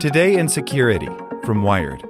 Today in Security from Wired.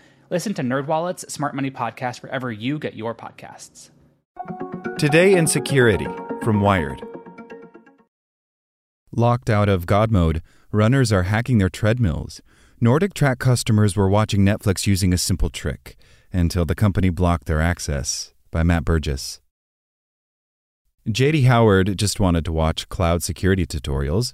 Listen to NerdWallet's Smart Money Podcast wherever you get your podcasts. Today in Security from Wired. Locked out of God mode, runners are hacking their treadmills. NordicTrack customers were watching Netflix using a simple trick until the company blocked their access. By Matt Burgess. JD Howard just wanted to watch cloud security tutorials.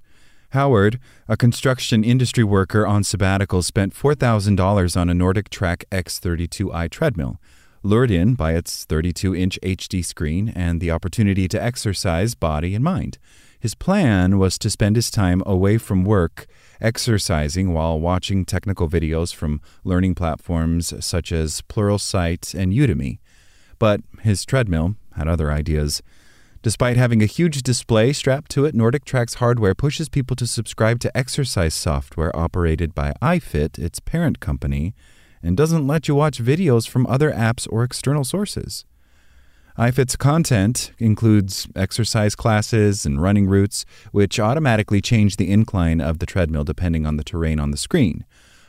Howard, a construction industry worker on sabbatical, spent $4,000 on a NordicTrack X32i treadmill, lured in by its 32 inch HD screen and the opportunity to exercise body and mind. His plan was to spend his time away from work exercising while watching technical videos from learning platforms such as Pluralsight and Udemy. But his treadmill had other ideas. Despite having a huge display strapped to it, NordicTrack's hardware pushes people to subscribe to exercise software operated by iFit, its parent company, and doesn't let you watch videos from other apps or external sources. iFit's content includes exercise classes and running routes, which automatically change the incline of the treadmill depending on the terrain on the screen.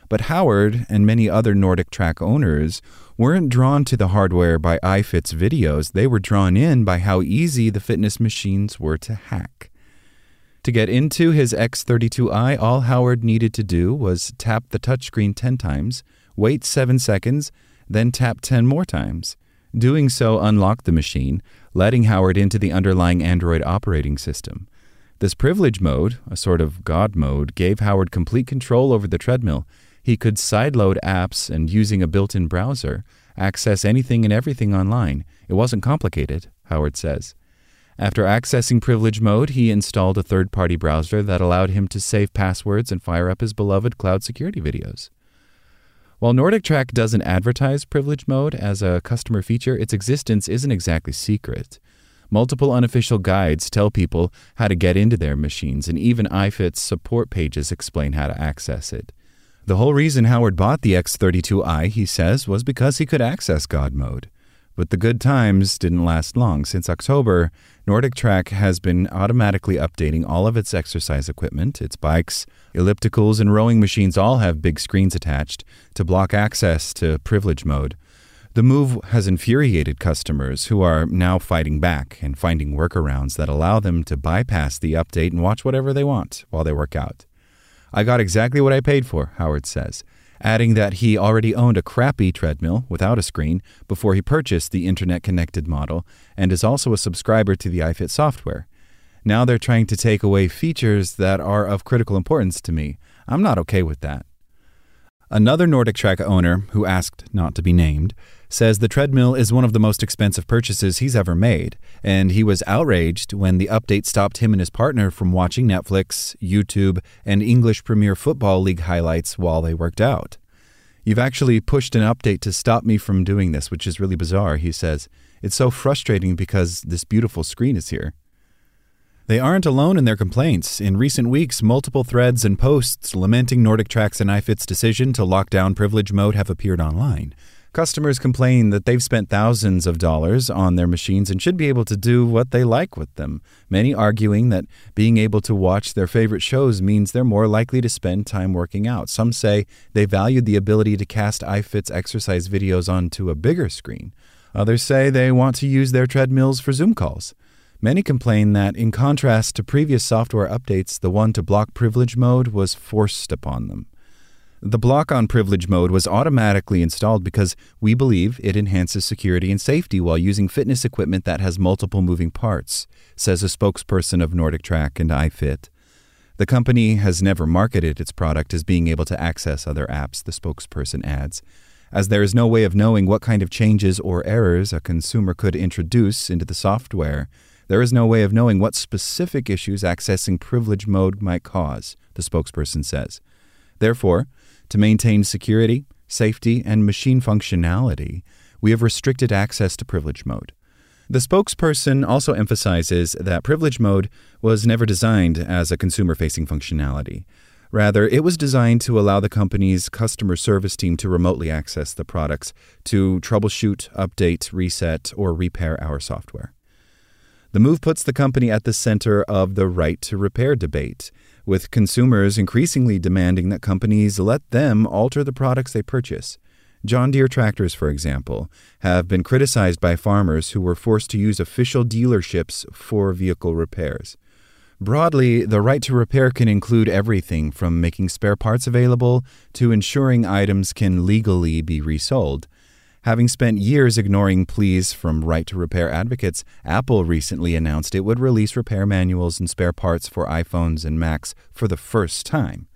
But Howard and many other NordicTrack owners weren't drawn to the hardware by iFit's videos, they were drawn in by how easy the fitness machines were to hack. To get into his X32i, all Howard needed to do was tap the touchscreen 10 times, wait 7 seconds, then tap 10 more times. Doing so unlocked the machine, letting Howard into the underlying Android operating system. This privilege mode, a sort of God mode, gave Howard complete control over the treadmill he could sideload apps and using a built in browser, access anything and everything online. It wasn't complicated, Howard says. After accessing privilege mode, he installed a third party browser that allowed him to save passwords and fire up his beloved cloud security videos. While NordicTrack doesn't advertise privilege mode as a customer feature, its existence isn't exactly secret. Multiple unofficial guides tell people how to get into their machines, and even iFit's support pages explain how to access it. The whole reason Howard bought the X32i, he says, was because he could access God mode. But the good times didn't last long. Since October, NordicTrack has been automatically updating all of its exercise equipment. Its bikes, ellipticals, and rowing machines all have big screens attached to block access to privilege mode. The move has infuriated customers who are now fighting back and finding workarounds that allow them to bypass the update and watch whatever they want while they work out. I got exactly what I paid for, Howard says, adding that he already owned a crappy treadmill without a screen before he purchased the internet connected model and is also a subscriber to the iFit software. Now they're trying to take away features that are of critical importance to me. I'm not okay with that. Another NordicTrack owner, who asked not to be named, says the treadmill is one of the most expensive purchases he's ever made, and he was outraged when the update stopped him and his partner from watching Netflix, YouTube, and English Premier Football League highlights while they worked out. You've actually pushed an update to stop me from doing this, which is really bizarre, he says. It's so frustrating because this beautiful screen is here. They aren't alone in their complaints. In recent weeks, multiple threads and posts lamenting NordicTrack's and iFit's decision to lock down privilege mode have appeared online. Customers complain that they've spent thousands of dollars on their machines and should be able to do what they like with them, many arguing that being able to watch their favorite shows means they're more likely to spend time working out. Some say they valued the ability to cast iFit's exercise videos onto a bigger screen. Others say they want to use their treadmills for Zoom calls. Many complain that, in contrast to previous software updates, the one to block privilege mode was forced upon them. The block on privilege mode was automatically installed because we believe it enhances security and safety while using fitness equipment that has multiple moving parts, says a spokesperson of NordicTrack and iFit. The company has never marketed its product as being able to access other apps, the spokesperson adds, as there is no way of knowing what kind of changes or errors a consumer could introduce into the software. There is no way of knowing what specific issues accessing privilege mode might cause, the spokesperson says. Therefore, to maintain security, safety, and machine functionality, we have restricted access to privilege mode. The spokesperson also emphasizes that privilege mode was never designed as a consumer facing functionality. Rather, it was designed to allow the company's customer service team to remotely access the products to troubleshoot, update, reset, or repair our software. The move puts the company at the center of the right to repair debate, with consumers increasingly demanding that companies let them alter the products they purchase. John Deere tractors, for example, have been criticized by farmers who were forced to use official dealerships for vehicle repairs. Broadly, the right to repair can include everything from making spare parts available to ensuring items can legally be resold. Having spent years ignoring pleas from right to repair advocates, Apple recently announced it would release repair manuals and spare parts for iPhones and Macs for the first time.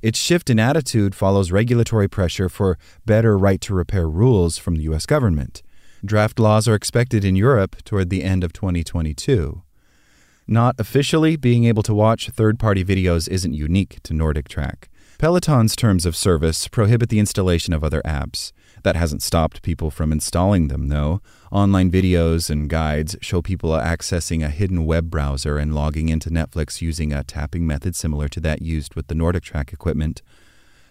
Its shift in attitude follows regulatory pressure for better right to repair rules from the U.S. government. Draft laws are expected in Europe toward the end of 2022. Not officially, being able to watch third party videos isn't unique to NordicTrack. Peloton's terms of service prohibit the installation of other apps. That hasn't stopped people from installing them, though. Online videos and guides show people accessing a hidden web browser and logging into Netflix using a tapping method similar to that used with the NordicTrack equipment.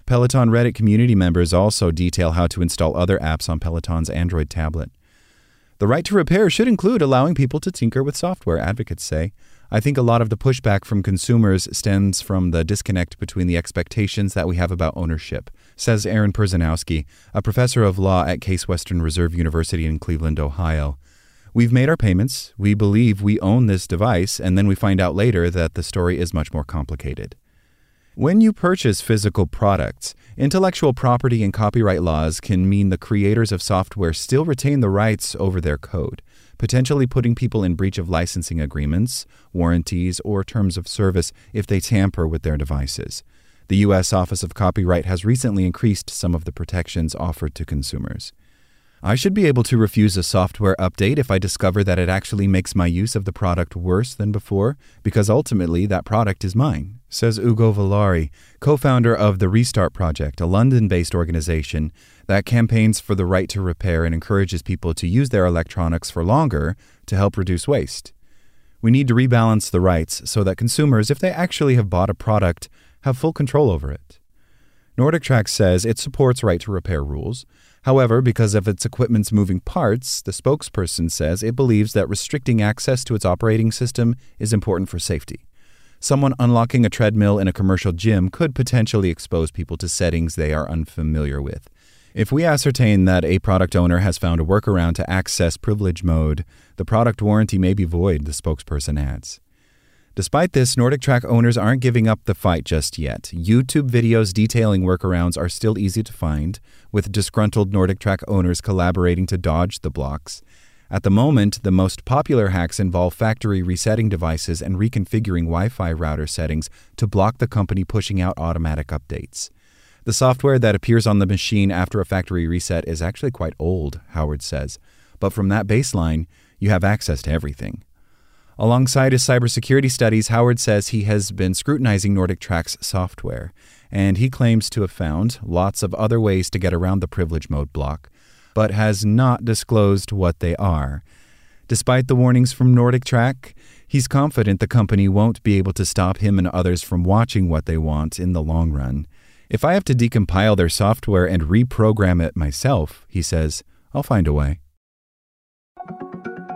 Peloton Reddit community members also detail how to install other apps on Peloton's Android tablet. The right to repair should include allowing people to tinker with software, advocates say. I think a lot of the pushback from consumers stems from the disconnect between the expectations that we have about ownership, says Aaron Perzanowski, a professor of law at Case Western Reserve University in Cleveland, Ohio. We've made our payments, we believe we own this device, and then we find out later that the story is much more complicated. When you purchase physical products, intellectual property and copyright laws can mean the creators of software still retain the rights over their code potentially putting people in breach of licensing agreements, warranties, or terms of service if they tamper with their devices. The U.S. Office of Copyright has recently increased some of the protections offered to consumers. I should be able to refuse a software update if I discover that it actually makes my use of the product worse than before, because ultimately that product is mine, says Ugo Vallauri, co founder of the Restart Project, a London based organization that campaigns for the right to repair and encourages people to use their electronics for longer to help reduce waste. We need to rebalance the rights so that consumers, if they actually have bought a product, have full control over it. Nordic NordicTrack says it supports right to repair rules. However, because of its equipment's moving parts, the spokesperson says it believes that restricting access to its operating system is important for safety. Someone unlocking a treadmill in a commercial gym could potentially expose people to settings they are unfamiliar with. If we ascertain that a product owner has found a workaround to access privilege mode, the product warranty may be void, the spokesperson adds. Despite this, NordicTrack owners aren't giving up the fight just yet. YouTube videos detailing workarounds are still easy to find, with disgruntled NordicTrack owners collaborating to dodge the blocks. At the moment, the most popular hacks involve factory resetting devices and reconfiguring Wi Fi router settings to block the company pushing out automatic updates. The software that appears on the machine after a factory reset is actually quite old, Howard says, but from that baseline, you have access to everything. Alongside his cybersecurity studies, Howard says he has been scrutinizing NordicTrack's software, and he claims to have found lots of other ways to get around the privilege mode block, but has not disclosed what they are. Despite the warnings from NordicTrack, he's confident the company won't be able to stop him and others from watching what they want in the long run. If I have to decompile their software and reprogram it myself, he says, I'll find a way.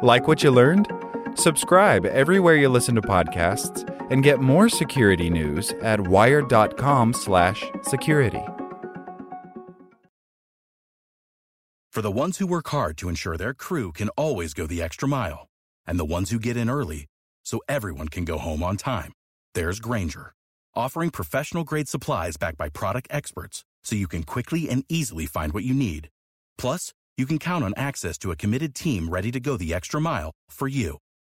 Like what you learned? Subscribe everywhere you listen to podcasts and get more security news at wired.com/security. For the ones who work hard to ensure their crew can always go the extra mile, and the ones who get in early so everyone can go home on time. There's Grainger, offering professional grade supplies backed by product experts so you can quickly and easily find what you need. Plus, you can count on access to a committed team ready to go the extra mile for you.